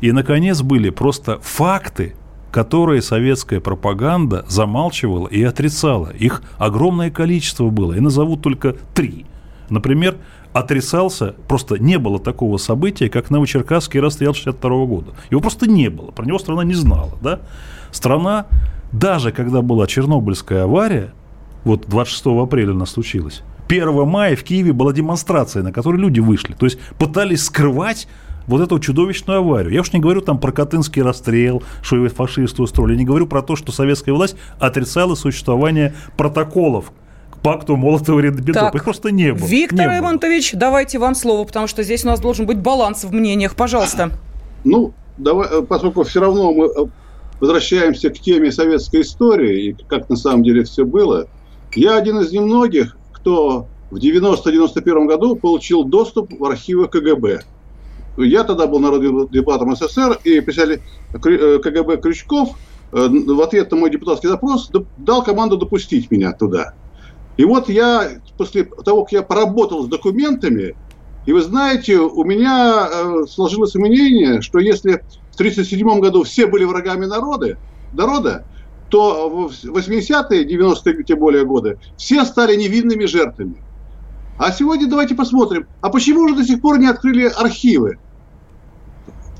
Speaker 3: И, наконец, были просто факты, которые советская пропаганда замалчивала и отрицала. Их огромное количество было. И назову только три. Например, отрицался, просто не было такого события, как Новочеркасский расстрел 62 года. Его просто не было, про него страна не знала. Да? Страна, даже когда была Чернобыльская авария, вот 26 апреля она случилась, 1 мая в Киеве была демонстрация, на которой люди вышли. То есть пытались скрывать вот эту чудовищную аварию. Я уж не говорю там про Катынский расстрел, что его фашисты устроили. Я не говорю про то, что советская власть отрицала существование протоколов к пакту Молотова-Риббентропа. Их просто не было.
Speaker 1: Виктор
Speaker 3: Не было.
Speaker 1: Иванович, давайте вам слово, потому что здесь у нас должен быть баланс в мнениях. Пожалуйста.
Speaker 4: Ну, давай, э, поскольку все равно мы э, возвращаемся к теме советской истории и как на самом деле все было, я один из немногих, кто в 90-91 году получил доступ в архивы КГБ. Я тогда был народным депутатом СССР, и председатель Крю- э, КГБ Крючков э, в ответ на мой депутатский запрос дал команду допустить меня туда. И вот я, после того, как я поработал с документами, и вы знаете, у меня э, сложилось мнение, что если в 1937 году все были врагами народа, народа то в 80-е, 90-е, тем более годы, все стали невинными жертвами. А сегодня давайте посмотрим, а почему же до сих пор не открыли архивы?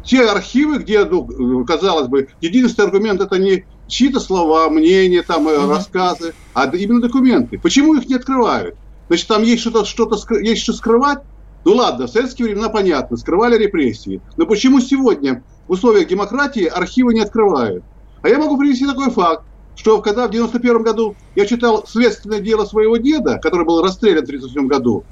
Speaker 4: Те архивы, где, ну, казалось бы, единственный аргумент это не чьи-то слова, мнения, там, э, рассказы, а именно документы. Почему их не открывают? Значит, там есть что-то, что-то есть что скрывать? Ну ладно, в советские времена понятно, скрывали репрессии. Но почему сегодня в условиях демократии архивы не открывают? А я могу привести такой факт, что когда в 91 году я читал следственное дело своего деда, который был расстрелян в 1937 году,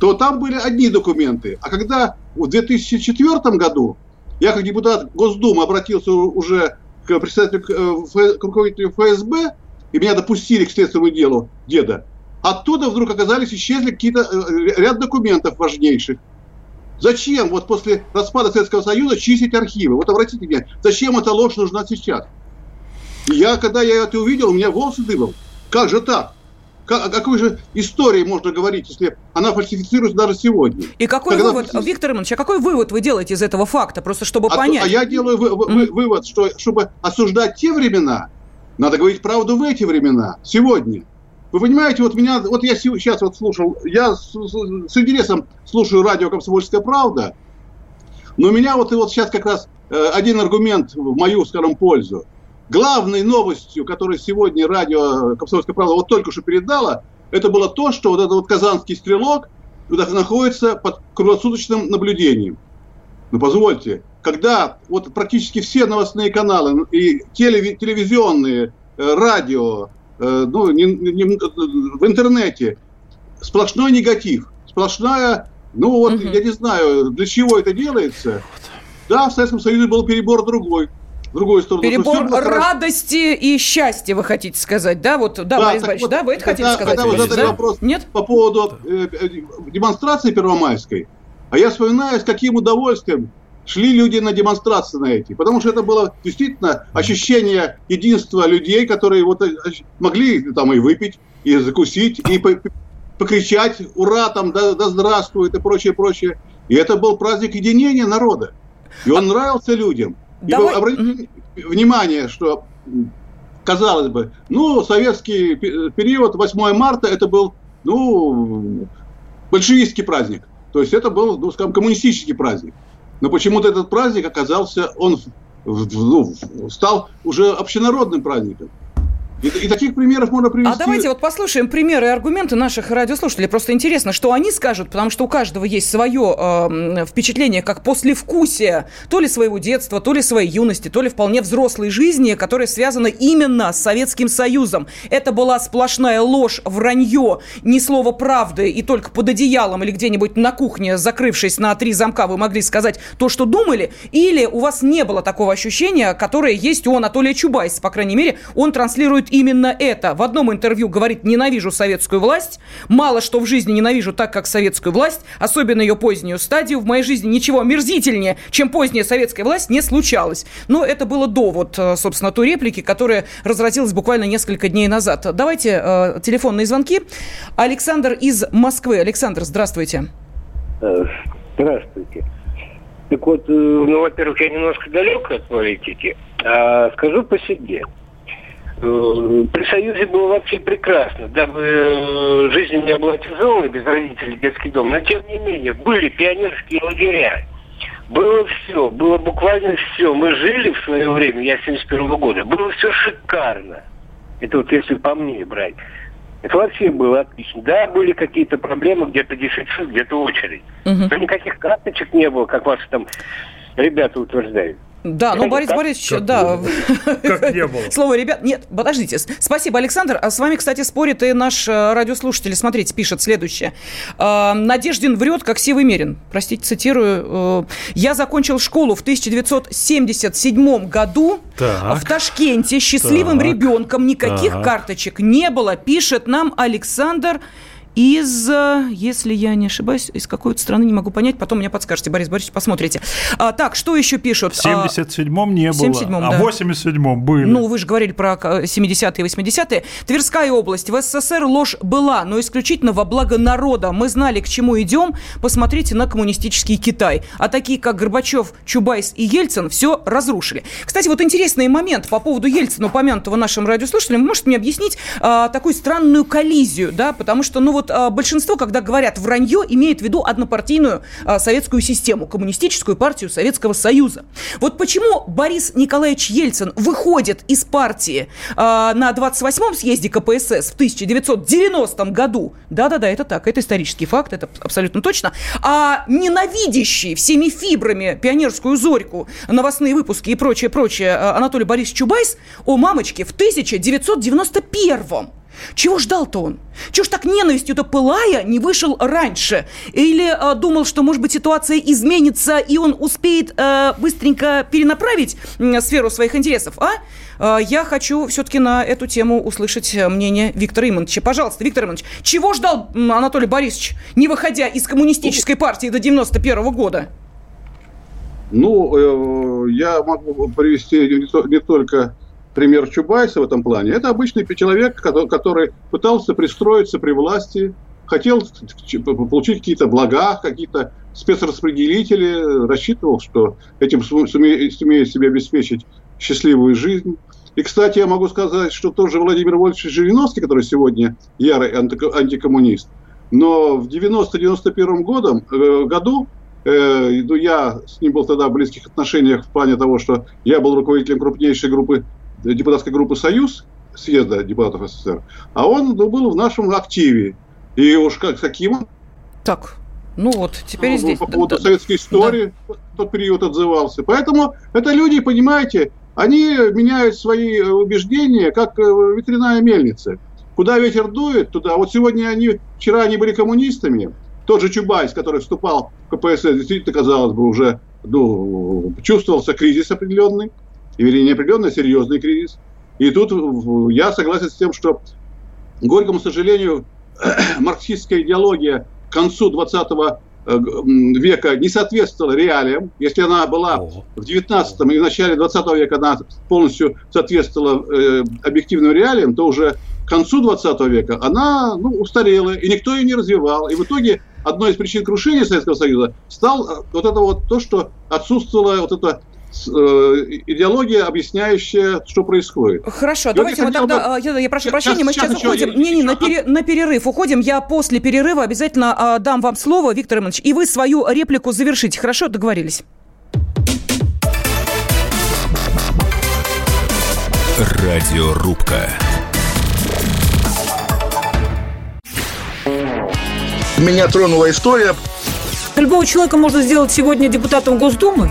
Speaker 4: то там были одни документы. А когда в 2004 году я как депутат Госдумы обратился уже к председателю, э, к руководителю ФСБ, и меня допустили к следственному делу деда, оттуда вдруг оказались, исчезли какие-то э, ряд документов важнейших. Зачем вот после распада Советского Союза чистить архивы? Вот обратите меня, зачем эта ложь нужна сейчас? И я, когда я это увидел, у меня волосы дыбом. Как же так? Как- о какой же истории можно говорить, если она фальсифицируется даже сегодня?
Speaker 1: И какой
Speaker 4: Когда
Speaker 1: вывод,
Speaker 4: фальсифи-
Speaker 1: Виктор Иванович, а какой вывод вы делаете из этого факта, просто чтобы
Speaker 4: а, то-
Speaker 1: понять?
Speaker 4: а я делаю вы- вы- вы- вывод, что чтобы осуждать те времена, надо говорить правду в эти времена, сегодня. Вы понимаете, вот меня, вот я сейчас вот слушал, я с, с- с интересом слушаю радио «Комсомольская правда», но у меня вот и вот сейчас как раз э, один аргумент в мою, скажем, пользу. Главной новостью, которую сегодня радио «Комсомольская правда» вот только что передала, это было то, что вот этот вот казанский стрелок находится под круглосуточным наблюдением. Ну, позвольте, когда вот практически все новостные каналы и телеви- телевизионные, э, радио, ну, не- не- в интернете сплошной негатив, сплошная, ну вот, я не знаю, для чего это делается. Да, в Советском Союзе был перебор другой. в другую сторону.
Speaker 1: Перебор радости и счастья, вы хотите сказать, да? Вот, да, да Борис Борисович, вот, да, вы это хотите сказать?
Speaker 4: Когда вы задали да? вопрос Нет? по поводу э, э, демонстрации первомайской, а я вспоминаю, с каким удовольствием шли люди на демонстрации на эти. Потому что это было действительно ощущение единства людей, которые вот э, могли там и выпить, и закусить, и покричать «Ура!» там «Да, да здравствует!» и прочее, прочее. И это был праздник единения народа. И он а... нравился людям. Давай... И обратите внимание, что казалось бы, ну, советский период, 8 марта, это был, ну, большевистский праздник. То есть это был, ну, скажем, коммунистический праздник. Но почему-то этот праздник оказался, он ну, стал уже общенародным праздником. И, и таких примеров можно привести.
Speaker 1: А давайте вот послушаем примеры и аргументы наших радиослушателей. Просто интересно, что они скажут, потому что у каждого есть свое э, впечатление, как послевкусие то ли своего детства, то ли своей юности, то ли вполне взрослой жизни, которая связана именно с Советским Союзом. Это была сплошная ложь, вранье, ни слова правды, и только под одеялом или где-нибудь на кухне, закрывшись на три замка, вы могли сказать то, что думали, или у вас не было такого ощущения, которое есть у Анатолия Чубайса, по крайней мере, он транслирует именно это. В одном интервью говорит «ненавижу советскую власть», мало что в жизни ненавижу так, как советскую власть, особенно ее позднюю стадию. В моей жизни ничего мерзительнее, чем поздняя советская власть, не случалось. Но это было до вот, э, собственно, той реплики, которая разразилась буквально несколько дней назад. Давайте э, телефонные звонки. Александр из Москвы. Александр, здравствуйте.
Speaker 11: Э, здравствуйте. Так вот, э, ну, во-первых, я немножко далек от политики. А скажу по себе. Э, при Союзе было вообще прекрасно. Дабы э, жизнь у меня была тяжелая, без родителей, детский дом. Но тем не менее, были пионерские лагеря. Было все, было буквально все. Мы жили в свое время, я 71 -го года, было все шикарно. Это вот если по мне брать. Это вообще было отлично. Да, были какие-то проблемы, где-то дефицит, где-то очередь. Угу. Но никаких карточек не было, как ваши там ребята утверждают.
Speaker 1: Да, ну, Борис Борисович, как да. <laughs>
Speaker 3: Как не было.
Speaker 1: Слово ребят. Нет, подождите. Спасибо, Александр. А с вами, кстати, спорит и наш э, радиослушатель. Смотрите, пишет следующее. «А, Надеждин врет, как сивый мерин. Простите, цитирую. Э, Я закончил школу в 1977 году так. в Ташкенте счастливым так. ребенком. Никаких так. карточек не было, пишет нам Александр из, если я не ошибаюсь, из какой-то страны, не могу понять, потом мне подскажете, Борис Борисович, посмотрите. А, так, что еще пишут?
Speaker 3: В 77-м не было, 77 а в 87-м были.
Speaker 1: Ну, вы же говорили про 70-е и 80-е. Тверская область. В СССР ложь была, но исключительно во благо народа. Мы знали, к чему идем. Посмотрите на коммунистический Китай. А такие, как Горбачев, Чубайс и Ельцин, все разрушили. Кстати, вот интересный момент по поводу Ельцина, упомянутого нашим радиослушателям. Вы можете мне объяснить а, такую странную коллизию, да, потому что, ну вот, вот а, большинство, когда говорят вранье, имеет в виду однопартийную а, советскую систему, коммунистическую партию Советского Союза. Вот почему Борис Николаевич Ельцин выходит из партии а, на 28-м съезде КПСС в 1990 году, да-да-да, это так, это исторический факт, это абсолютно точно, а ненавидящий всеми фибрами пионерскую зорьку, новостные выпуски и прочее-прочее Анатолий Борисович Чубайс, о мамочке, в 1991 чего ждал-то он? Чего ж так ненавистью-то пылая не вышел раньше? Или э, думал, что, может быть, ситуация изменится, и он успеет э, быстренько перенаправить э, сферу своих интересов, а? Э, я хочу все-таки на эту тему услышать мнение Виктора Имоновича. Пожалуйста, Виктор Имонович, чего ждал Анатолий Борисович, не выходя из коммунистической партии до 91 -го года?
Speaker 4: Ну, э, я могу привести не, не только пример Чубайса в этом плане. Это обычный человек, который пытался пристроиться при власти, хотел получить какие-то блага, какие-то спецраспределители, рассчитывал, что этим сумеет, себе обеспечить счастливую жизнь. И, кстати, я могу сказать, что тоже Владимир Вольфович Жириновский, который сегодня ярый антикоммунист, но в 90-91 годом, э, году э, ну, я с ним был тогда в близких отношениях в плане того, что я был руководителем крупнейшей группы депутатской группы «Союз», съезда депутатов СССР, а он ну, был в нашем активе. И уж как, каким
Speaker 1: Так, ну вот, теперь ну, здесь.
Speaker 4: По поводу да, советской истории да. тот период отзывался. Поэтому это люди, понимаете, они меняют свои убеждения, как э, ветряная мельница. Куда ветер дует, туда. Вот сегодня они, вчера они были коммунистами. Тот же Чубайс, который вступал в КПСС, действительно, казалось бы, уже ну, чувствовался кризис определенный. Или неопределенный, а серьезный кризис. И тут я согласен с тем, что, к горькому сожалению, <clears throat> марксистская идеология к концу 20 Э, века не соответствовала реалиям. Если она была в 19 и в начале 20 века она полностью соответствовала э, объективным реалиям, то уже к концу 20 века она ну, устарела, и никто ее не развивал. И в итоге одной из причин крушения Советского Союза стал э, вот это вот то, что отсутствовало вот это Э, идеология, объясняющая, что происходит.
Speaker 1: Хорошо, я давайте мы тогда, бы... я, я прошу прощения, сейчас, мы сейчас, сейчас уходим. Не, не, на, пере, на перерыв уходим. Я после перерыва обязательно а, дам вам слово, Виктор Иванович, и вы свою реплику завершите. Хорошо, договорились.
Speaker 5: Радиорубка.
Speaker 12: Меня тронула история.
Speaker 1: Любого человека можно сделать сегодня депутатом Госдумы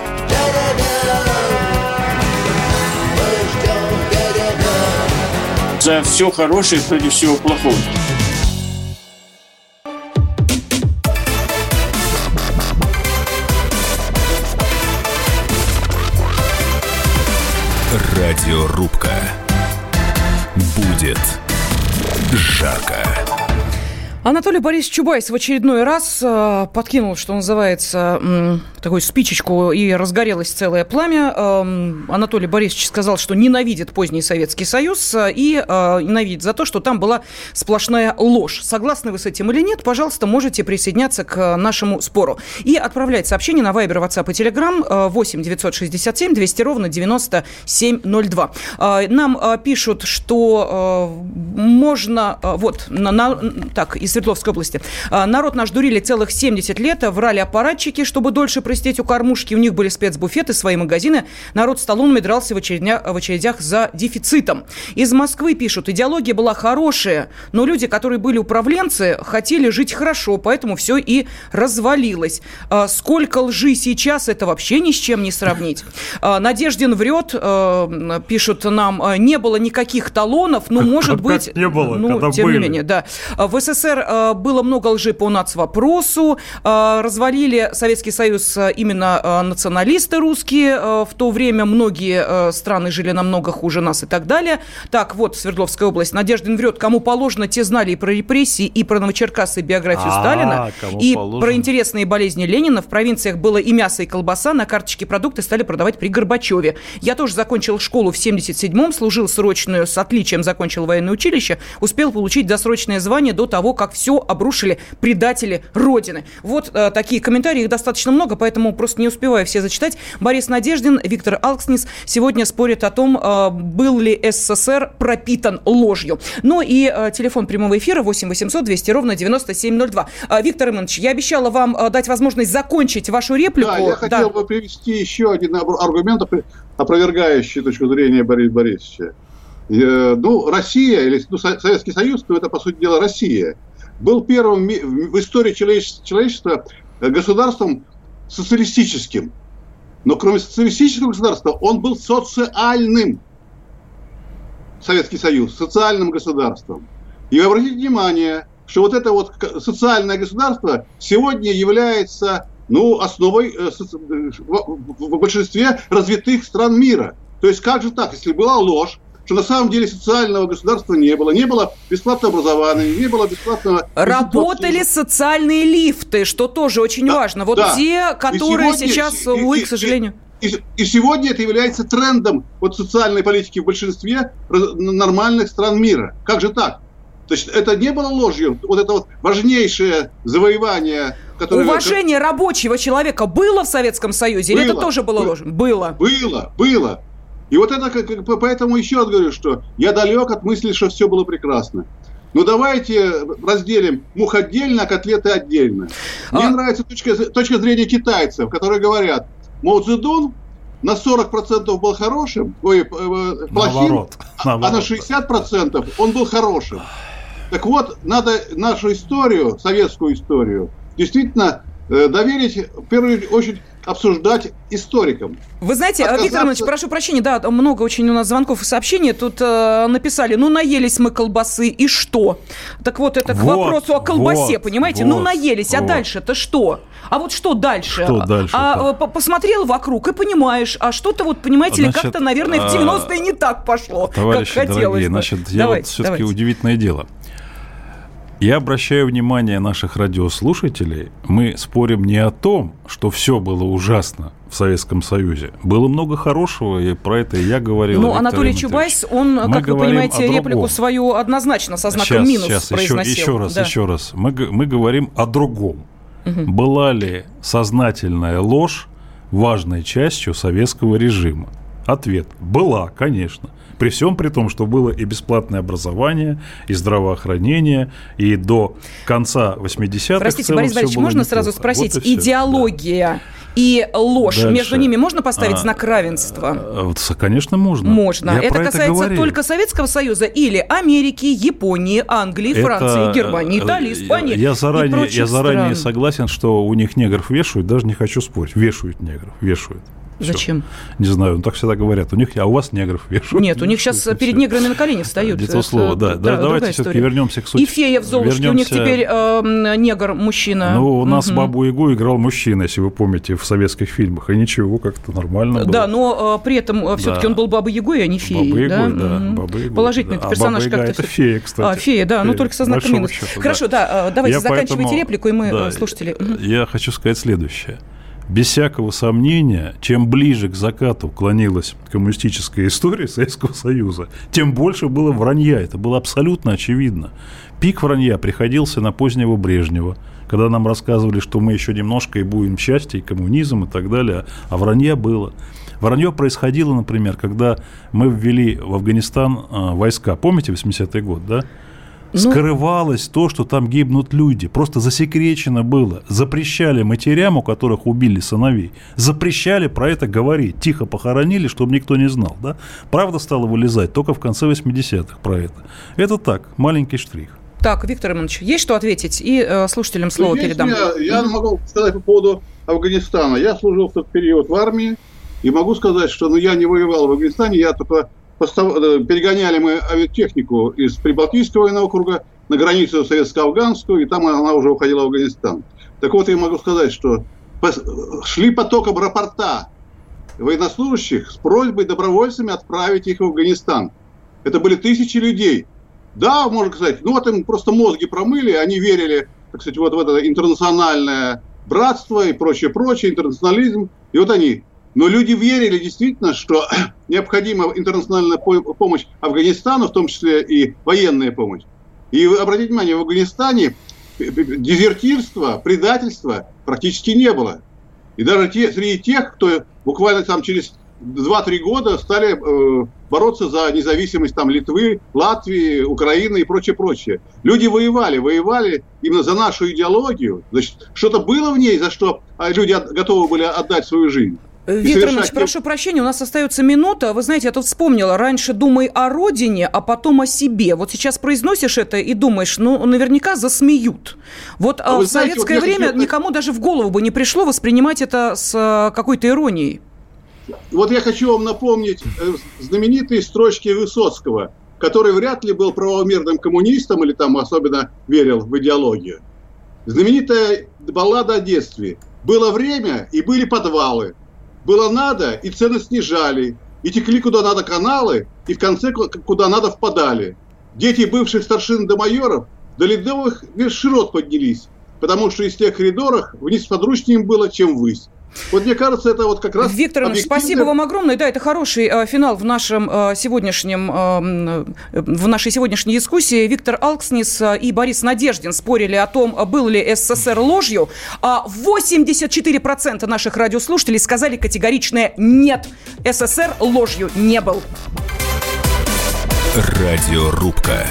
Speaker 13: За все хорошее против всего плохого.
Speaker 5: Радиорубка. Будет жарко.
Speaker 1: Анатолий Борисович Чубайс в очередной раз э, подкинул, что называется, э, такую спичечку, и разгорелось целое пламя. Э, Анатолий Борисович сказал, что ненавидит поздний Советский Союз э, и э, ненавидит за то, что там была сплошная ложь. Согласны вы с этим или нет, пожалуйста, можете присоединяться к нашему спору. И отправлять сообщение на Вайбер, WhatsApp и Telegram э, 8 967 200 ровно 9702. Э, нам пишут, что можно... Вот, на, на, так, из Свердловской области. А, народ наш дурили целых 70 лет, врали аппаратчики, чтобы дольше простить у кормушки. У них были спецбуфеты, свои магазины. Народ столонами дрался в, очередня, в очередях за дефицитом. Из Москвы пишут, идеология была хорошая, но люди, которые были управленцы, хотели жить хорошо, поэтому все и развалилось. А, сколько лжи сейчас, это вообще ни с чем не сравнить. А, Надеждин врет, пишут нам, не было никаких талонов, но может
Speaker 3: как
Speaker 1: быть...
Speaker 3: не было,
Speaker 1: ну, тем
Speaker 3: были.
Speaker 1: не менее, да. В СССР Э, было много лжи по нацвопросу, э, развалили Советский Союз э, именно националисты русские, в то время многие страны жили намного хуже нас и так далее. Так, вот Свердловская область. Надеждин врет, кому положено, те знали и про репрессии, и про Новочеркассы, и биографию
Speaker 3: А,
Speaker 1: Сталина, и про интересные болезни Ленина. В провинциях было и мясо, и колбаса, на карточке продукты стали продавать при Горбачеве. Я тоже закончил школу в 77-м, служил срочную, с отличием закончил военное училище, успел получить досрочное звание до того, как все обрушили предатели Родины. Вот э, такие комментарии, их достаточно много, поэтому просто не успеваю все зачитать. Борис Надеждин, Виктор Алкснис сегодня спорят о том, э, был ли СССР пропитан ложью. Ну и э, телефон прямого эфира 8 800 200 ровно 9702. Э, Виктор Иванович, я обещала вам э, дать возможность закончить вашу реплику.
Speaker 4: Да, я хотел бы привести еще один ар- аргумент, опро- опровергающий точку зрения Бориса Борисовича. Э, Ну, Россия, или ну, Со- Советский Союз, ну, это, по сути дела, Россия, был первым в истории человечества, э, государством социалистическим. Но кроме социалистического государства, он был социальным. Советский Союз, социальным государством. И обратите внимание, что вот это вот социальное государство сегодня является ну, основой э, э, в большинстве развитых стран мира. То есть как же так, если была ложь, что на самом деле социального государства не было, не было бесплатного образования, не было бесплатного...
Speaker 1: Работали социальные лифты, что тоже очень важно. Вот
Speaker 4: да.
Speaker 1: те, которые
Speaker 4: сегодня-
Speaker 1: сейчас,
Speaker 4: и-
Speaker 1: увы,
Speaker 4: и-
Speaker 1: к сожалению...
Speaker 4: И, и сегодня это является трендом вот социальной политики в большинстве нормальных стран мира. Как же так? То есть это не было ложью. Вот это вот важнейшее завоевание, которое...
Speaker 1: Уважение рабочего человека было в Советском Союзе? Или это
Speaker 4: Было.
Speaker 1: тоже было
Speaker 4: Было.
Speaker 1: ложью? Было.
Speaker 4: Было, было. И вот это, как- поэтому еще раз говорю, что я далек от мысли, что все было прекрасно. Ну давайте разделим мух отдельно, а котлеты отдельно. Мне
Speaker 1: А-
Speaker 4: нравится точка, точка зрения китайцев, которые говорят, Мао Цзэдун на 40% был хорошим, ой, э, плохим,
Speaker 3: Наоборот,
Speaker 4: а на 60% он был хорошим. Так вот, надо нашу историю, советскую историю, действительно э, доверить, в первую очередь, обсуждать историкам.
Speaker 1: Вы знаете, Отказаться... Виктор Иванович, прошу прощения, да, много очень у нас звонков и сообщений. Тут э, написали, ну, наелись мы колбасы, и что? Так вот, это вот, к вопросу о колбасе, вот, понимаете? Ну, вот, ну, наелись, вот. а дальше-то что? А вот что дальше?
Speaker 3: Что дальше?
Speaker 1: А, а, посмотрел вокруг и понимаешь, а что-то вот, понимаете ли, как-то, наверное, в 90-е не так пошло,
Speaker 3: товарищи
Speaker 1: как хотелось
Speaker 3: дорогие,
Speaker 1: бы.
Speaker 3: значит, я давайте, вот все-таки удивительное дело. Я обращаю внимание наших радиослушателей, мы спорим не о том, что все было ужасно в Советском Союзе. Было много хорошего, и про это я говорил.
Speaker 1: Ну, Анатолий Чубайс, он, мы как вы понимаете, реплику свою однозначно со знаком
Speaker 3: сейчас,
Speaker 1: минус
Speaker 3: сейчас,
Speaker 1: произносил.
Speaker 3: Еще, еще раз, да. еще раз. Мы, мы говорим о другом. Угу. Была ли сознательная ложь важной частью советского режима? Ответ – была, конечно. При всем при том, что было и бесплатное образование, и здравоохранение, и до конца 80-х
Speaker 1: Простите, Борис Борисович, можно неплохо. сразу спросить, вот идеология да. и ложь, Дальше. между ними можно поставить а, знак равенства?
Speaker 3: А, конечно, можно.
Speaker 1: Можно. Я это касается это только Советского Союза или Америки, Японии, Англии, это, Франции, Германии, Италии, Испании
Speaker 3: Я заранее, я заранее согласен, что у них негров вешают, даже не хочу спорить. Вешают негров, вешают.
Speaker 1: Все. Зачем?
Speaker 3: Не знаю, ну так всегда говорят. У них, а у вас негров вешают.
Speaker 1: Нет, у них <laughs> сейчас перед неграми на колени встают.
Speaker 3: Не то слово, да. да давайте все-таки вернемся к сути.
Speaker 1: И фея в Золушке, вернемся... у них теперь э, негр, мужчина.
Speaker 3: Ну, у нас угу. Бабу Ягу играл мужчина, если вы помните, в советских фильмах. И ничего, как-то нормально было.
Speaker 1: Да, но э, при этом э, все-таки да. он был Бабой Ягой, а не феей.
Speaker 3: Баба да? да. Баба Ягой,
Speaker 1: Положительный да. персонаж
Speaker 3: а
Speaker 1: как-то.
Speaker 3: это фея, кстати.
Speaker 1: А, фея, да, ну, фея. ну только со знаком минус. Хорошо, да, э, давайте заканчивайте реплику, и мы, слушатели.
Speaker 3: Я хочу сказать следующее без всякого сомнения, чем ближе к закату клонилась коммунистическая история Советского Союза, тем больше было вранья. Это было абсолютно очевидно. Пик вранья приходился на позднего Брежнева, когда нам рассказывали, что мы еще немножко и будем счастье, и коммунизм, и так далее, а вранья было. Вранье происходило, например, когда мы ввели в Афганистан а, войска. Помните 80-й год, да? Ну... Скрывалось то, что там гибнут люди. Просто засекречено было. Запрещали матерям, у которых убили сыновей, запрещали про это говорить. Тихо похоронили, чтобы никто не знал. Да? Правда стала вылезать только в конце 80-х про это. Это так, маленький штрих.
Speaker 1: Так, Виктор Иванович, есть что ответить? И э, слушателям слово ну, передам.
Speaker 4: Я, я могу сказать по поводу Афганистана. Я служил в тот период в армии, и могу сказать, что ну, я не воевал в Афганистане, я только перегоняли мы авиатехнику из Прибалтийского военного округа на границу советско-афганскую, и там она уже уходила в Афганистан. Так вот, я могу сказать, что шли потоком рапорта военнослужащих с просьбой добровольцами отправить их в Афганистан. Это были тысячи людей. Да, можно сказать, ну вот им просто мозги промыли, они верили, так сказать, вот в это интернациональное братство и прочее, прочее, интернационализм. И вот они но люди верили действительно, что <clears throat> необходима интернациональная помощь Афганистану, в том числе и военная помощь. И обратите внимание, в Афганистане дезертирства, предательства практически не было. И даже те, среди тех, кто буквально там через 2-3 года стали э, бороться за независимость там Литвы, Латвии, Украины и прочее, прочее. Люди воевали, воевали именно за нашу идеологию. Значит, что-то было в ней, за что а, люди готовы были отдать свою жизнь.
Speaker 1: Виктор Иванович, прошу прощения, у нас остается минута. Вы знаете, я тут вспомнила, раньше думай о родине, а потом о себе. Вот сейчас произносишь это и думаешь, ну, наверняка засмеют. Вот а в знаете, советское вот время хочу... никому даже в голову бы не пришло воспринимать это с э, какой-то иронией.
Speaker 4: Вот я хочу вам напомнить э, знаменитые строчки Высоцкого, который вряд ли был правомерным коммунистом или там особенно верил в идеологию. Знаменитая баллада о детстве. Было время и были подвалы было надо, и цены снижали, и текли куда надо каналы, и в конце куда надо впадали. Дети бывших старшин до майоров до ледовых широт поднялись, потому что из тех коридоров вниз подручнее им было, чем высь. Вот мне кажется, это вот как раз...
Speaker 1: Виктор Иванович, объективно... спасибо вам огромное. Да, это хороший э, финал в нашем э, сегодняшнем, э, в нашей сегодняшней дискуссии. Виктор Алкснис э, и Борис Надеждин спорили о том, был ли СССР ложью. А 84% наших радиослушателей сказали категоричное «нет». СССР ложью не был.
Speaker 5: Радиорубка.